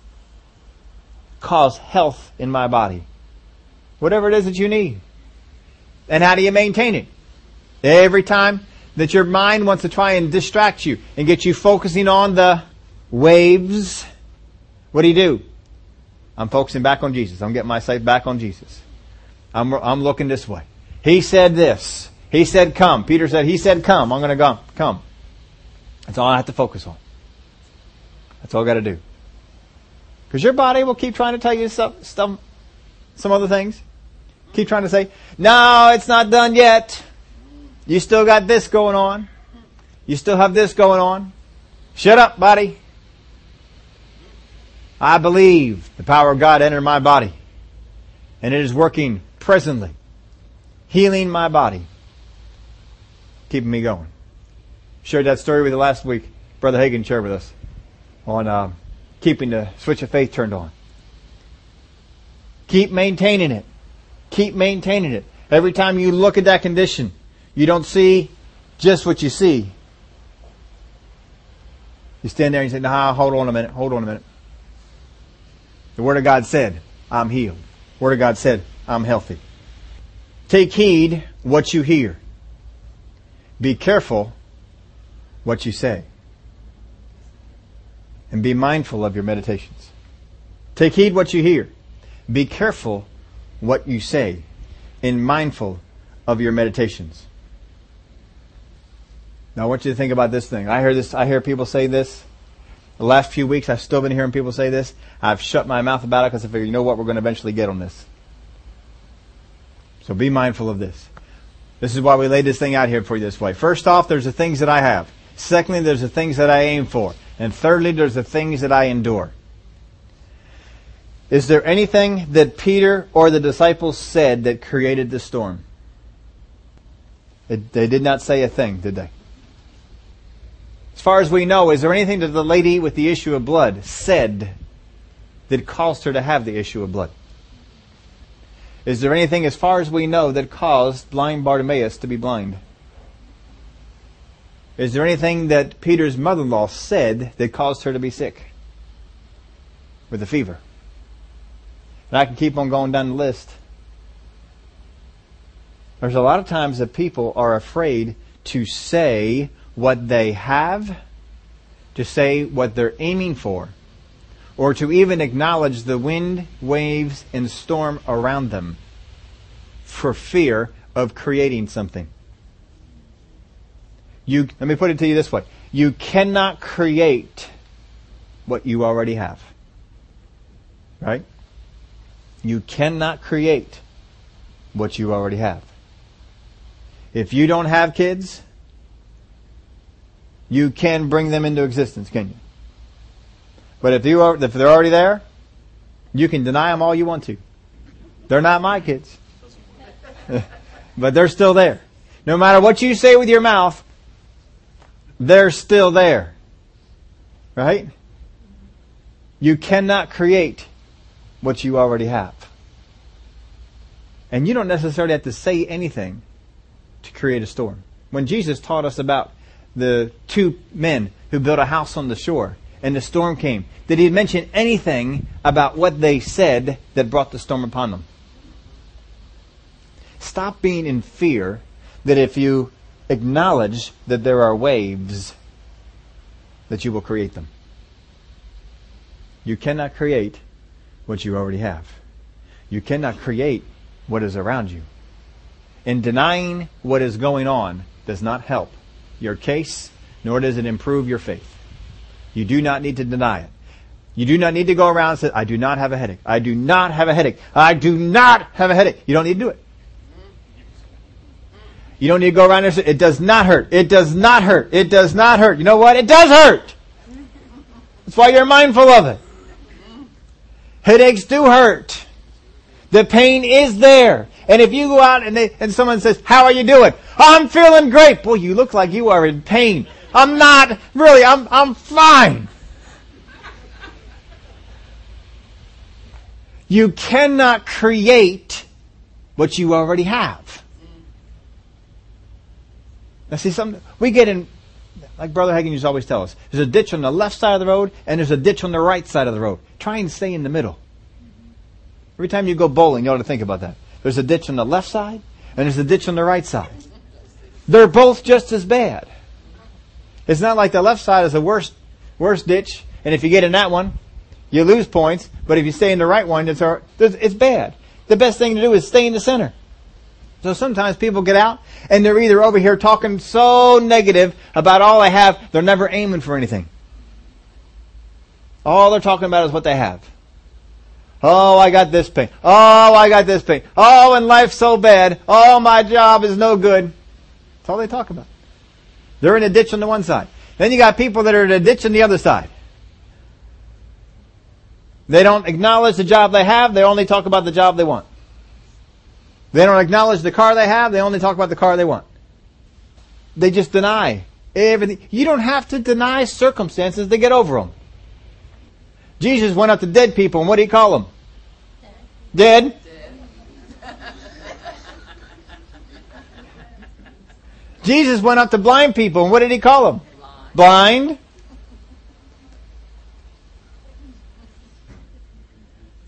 Cause health in my body. Whatever it is that you need. And how do you maintain it? Every time that your mind wants to try and distract you and get you focusing on the waves, what do you do? I'm focusing back on Jesus. I'm getting my sight back on Jesus. I'm, I'm looking this way. He said this. He said come. Peter said, he said come. I'm going to go. Come. That's all I have to focus on. That's all I got to do. Because your body will keep trying to tell you stuff, stuff, some other things. Keep trying to say, no, it's not done yet. You still got this going on. You still have this going on. Shut up, body. I believe the power of God entered my body. And it is working presently, healing my body, keeping me going. Shared that story with you last week. Brother Hagin shared with us on uh, keeping the switch of faith turned on. Keep maintaining it. Keep maintaining it. Every time you look at that condition, you don't see just what you see. You stand there and you say, nah, hold on a minute, hold on a minute. The Word of God said, I'm healed. The Word of God said, I'm healthy. Take heed what you hear. Be careful what you say. And be mindful of your meditations. Take heed what you hear. Be careful what you say and mindful of your meditations. Now I want you to think about this thing. I hear this, I hear people say this. The last few weeks I've still been hearing people say this. I've shut my mouth about it because I figure, you know what, we're going to eventually get on this. So be mindful of this. This is why we laid this thing out here for you this way. First off, there's the things that I have. Secondly, there's the things that I aim for. And thirdly, there's the things that I endure. Is there anything that Peter or the disciples said that created the storm? They did not say a thing, did they? As far as we know, is there anything that the lady with the issue of blood said that caused her to have the issue of blood? Is there anything, as far as we know, that caused blind Bartimaeus to be blind? Is there anything that Peter's mother in law said that caused her to be sick with a fever? And I can keep on going down the list. There's a lot of times that people are afraid to say what they have, to say what they're aiming for, or to even acknowledge the wind, waves, and storm around them for fear of creating something. You, let me put it to you this way. You cannot create what you already have. Right? You cannot create what you already have. If you don't have kids, you can bring them into existence, can you? But if you are, if they're already there, you can deny them all you want to. They're not my kids. but they're still there. No matter what you say with your mouth, they're still there. Right? You cannot create what you already have. And you don't necessarily have to say anything to create a storm. When Jesus taught us about the two men who built a house on the shore and the storm came, did he mention anything about what they said that brought the storm upon them? Stop being in fear that if you acknowledge that there are waves, that you will create them. You cannot create what you already have. You cannot create what is around you. And denying what is going on does not help your case, nor does it improve your faith. You do not need to deny it. You do not need to go around and say, I do not have a headache. I do not have a headache. I do not have a headache. You don't need to do it. You don't need to go around and say, it does not hurt. It does not hurt. It does not hurt. You know what? It does hurt. That's why you're mindful of it. Headaches do hurt. The pain is there. And if you go out and, they, and someone says, how are you doing? Oh, I'm feeling great. Boy, you look like you are in pain. I'm not. Really, I'm, I'm fine. You cannot create what you already have. Now see, some, we get in, like Brother Hagin used to always tell us, there's a ditch on the left side of the road and there's a ditch on the right side of the road. Try and stay in the middle. Every time you go bowling, you ought to think about that. There's a ditch on the left side and there's a ditch on the right side. They're both just as bad. It's not like the left side is the worst, worst ditch, and if you get in that one, you lose points, but if you stay in the right one, it's, it's bad. The best thing to do is stay in the center. So sometimes people get out and they're either over here talking so negative about all they have, they're never aiming for anything. All they're talking about is what they have. Oh, I got this pain. Oh, I got this pain. Oh, and life's so bad. Oh, my job is no good. That's all they talk about. They're in a ditch on the one side. Then you got people that are in a ditch on the other side. They don't acknowledge the job they have. They only talk about the job they want. They don't acknowledge the car they have. They only talk about the car they want. They just deny everything. You don't have to deny circumstances to get over them. Jesus went up to dead people, and what did he call them? Dead. dead. Jesus went up to blind people, and what did he call them? Blind. blind.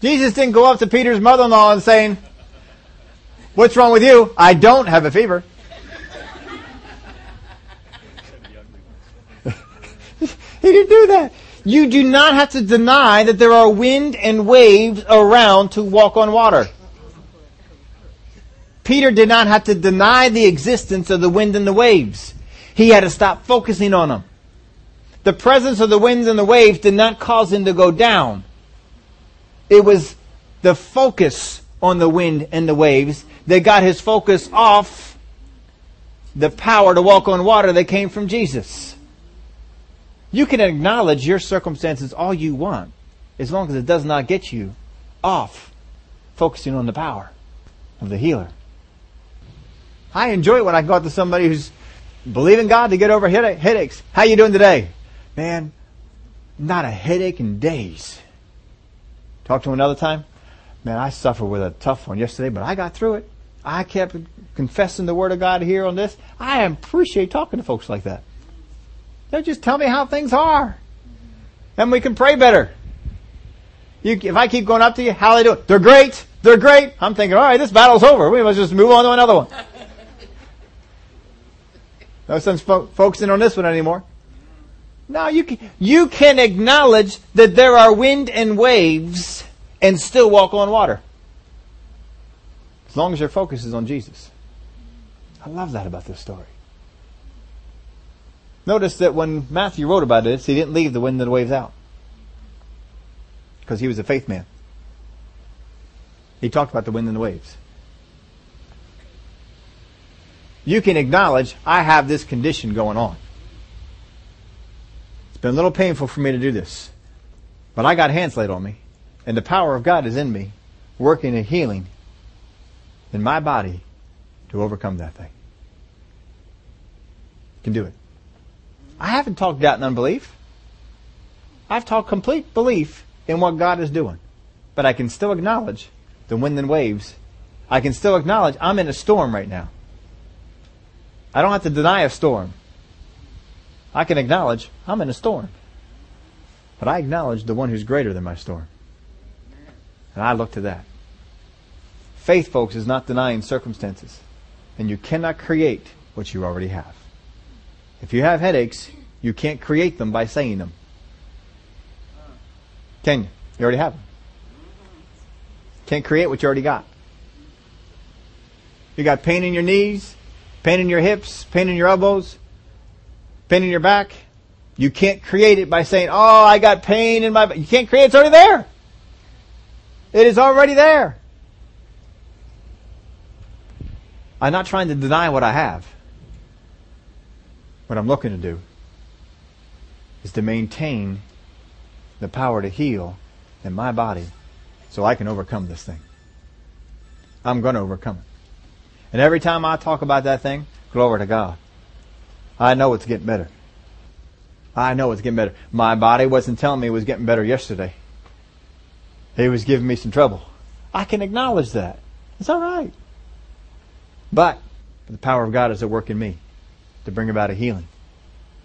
Jesus didn't go up to Peter's mother-in-law and saying, What's wrong with you? I don't have a fever. he didn't do that. You do not have to deny that there are wind and waves around to walk on water. Peter did not have to deny the existence of the wind and the waves. He had to stop focusing on them. The presence of the winds and the waves did not cause him to go down. It was the focus on the wind and the waves that got his focus off the power to walk on water that came from Jesus. You can acknowledge your circumstances all you want, as long as it does not get you off focusing on the power of the healer. I enjoy it when I go out to somebody who's believing God to get over headaches. How you doing today? Man, not a headache in days. Talk to him another time. Man, I suffered with a tough one yesterday, but I got through it. I kept confessing the Word of God here on this. I appreciate talking to folks like that. They just tell me how things are. And we can pray better. You, if I keep going up to you, how they doing? They're great. They're great. I'm thinking, all right, this battle's over. We must just move on to another one. No sense fo- focusing on this one anymore. No, you can, you can acknowledge that there are wind and waves and still walk on water. As long as your focus is on Jesus. I love that about this story. Notice that when Matthew wrote about this, he didn't leave the wind and the waves out. Because he was a faith man. He talked about the wind and the waves. You can acknowledge, I have this condition going on. It's been a little painful for me to do this. But I got hands laid on me. And the power of God is in me, working and healing in my body to overcome that thing. You can do it. I haven't talked doubt and unbelief. I've talked complete belief in what God is doing. But I can still acknowledge the wind and waves. I can still acknowledge I'm in a storm right now. I don't have to deny a storm. I can acknowledge I'm in a storm. But I acknowledge the one who's greater than my storm. And I look to that. Faith, folks, is not denying circumstances. And you cannot create what you already have. If you have headaches, you can't create them by saying them. Can you? You already have them. Can't create what you already got. You got pain in your knees, pain in your hips, pain in your elbows, pain in your back. You can't create it by saying, "Oh, I got pain in my." back." You can't create. it. It's already there. It is already there. I'm not trying to deny what I have. What I'm looking to do is to maintain the power to heal in my body so I can overcome this thing. I'm going to overcome it. And every time I talk about that thing, glory to God. I know it's getting better. I know it's getting better. My body wasn't telling me it was getting better yesterday. It was giving me some trouble. I can acknowledge that. It's all right. But the power of God is at work in me to bring about a healing,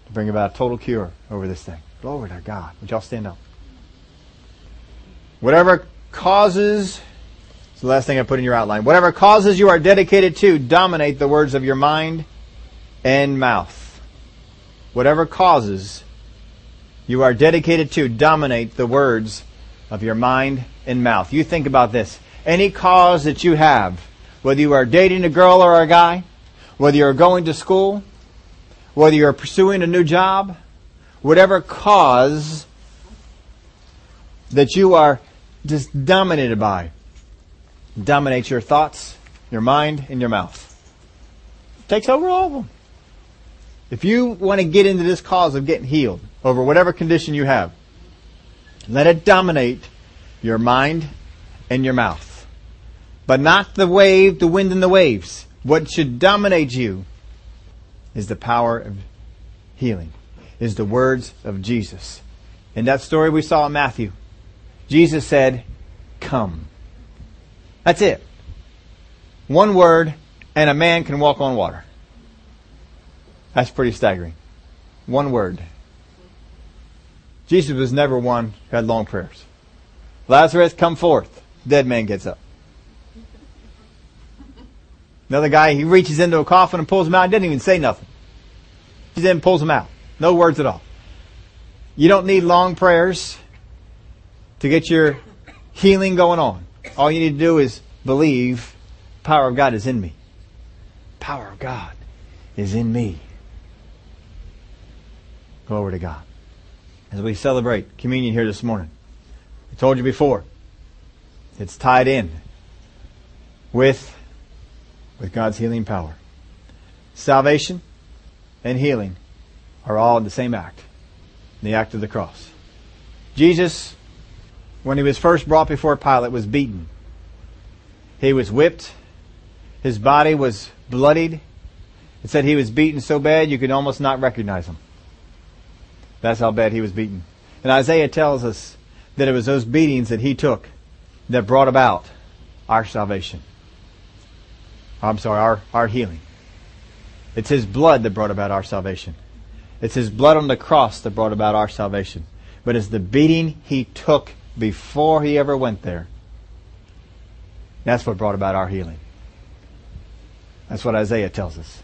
to bring about a total cure over this thing. Glory to God. Would y'all stand up? Whatever causes, it's the last thing I put in your outline. Whatever causes you are dedicated to dominate the words of your mind and mouth. Whatever causes you are dedicated to dominate the words of your mind and mouth. You think about this. Any cause that you have, whether you are dating a girl or a guy, whether you're going to school, whether you're pursuing a new job, whatever cause that you are just dominated by, dominates your thoughts, your mind, and your mouth. Takes over all of them. If you want to get into this cause of getting healed over whatever condition you have, let it dominate your mind and your mouth. But not the wave, the wind and the waves. What should dominate you is the power of healing, is the words of Jesus. In that story we saw in Matthew, Jesus said, Come. That's it. One word, and a man can walk on water. That's pretty staggering. One word. Jesus was never one who had long prayers. Lazarus, come forth. Dead man gets up. Another guy, he reaches into a coffin and pulls him out. He didn't even say nothing. He then pulls him out. No words at all. You don't need long prayers to get your healing going on. All you need to do is believe power of God is in me. Power of God is in me. Glory to God. As we celebrate communion here this morning, I told you before, it's tied in with, with God's healing power. Salvation and healing are all in the same act, the act of the cross. Jesus, when he was first brought before Pilate, was beaten. He was whipped. His body was bloodied. It said he was beaten so bad you could almost not recognize him. That's how bad he was beaten. And Isaiah tells us that it was those beatings that he took that brought about our salvation. I'm sorry, our, our healing. It's his blood that brought about our salvation. It's his blood on the cross that brought about our salvation. But it's the beating he took before he ever went there. That's what brought about our healing. That's what Isaiah tells us.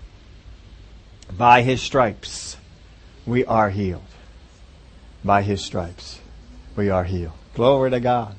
By his stripes, we are healed. By his stripes, we are healed. Glory to God.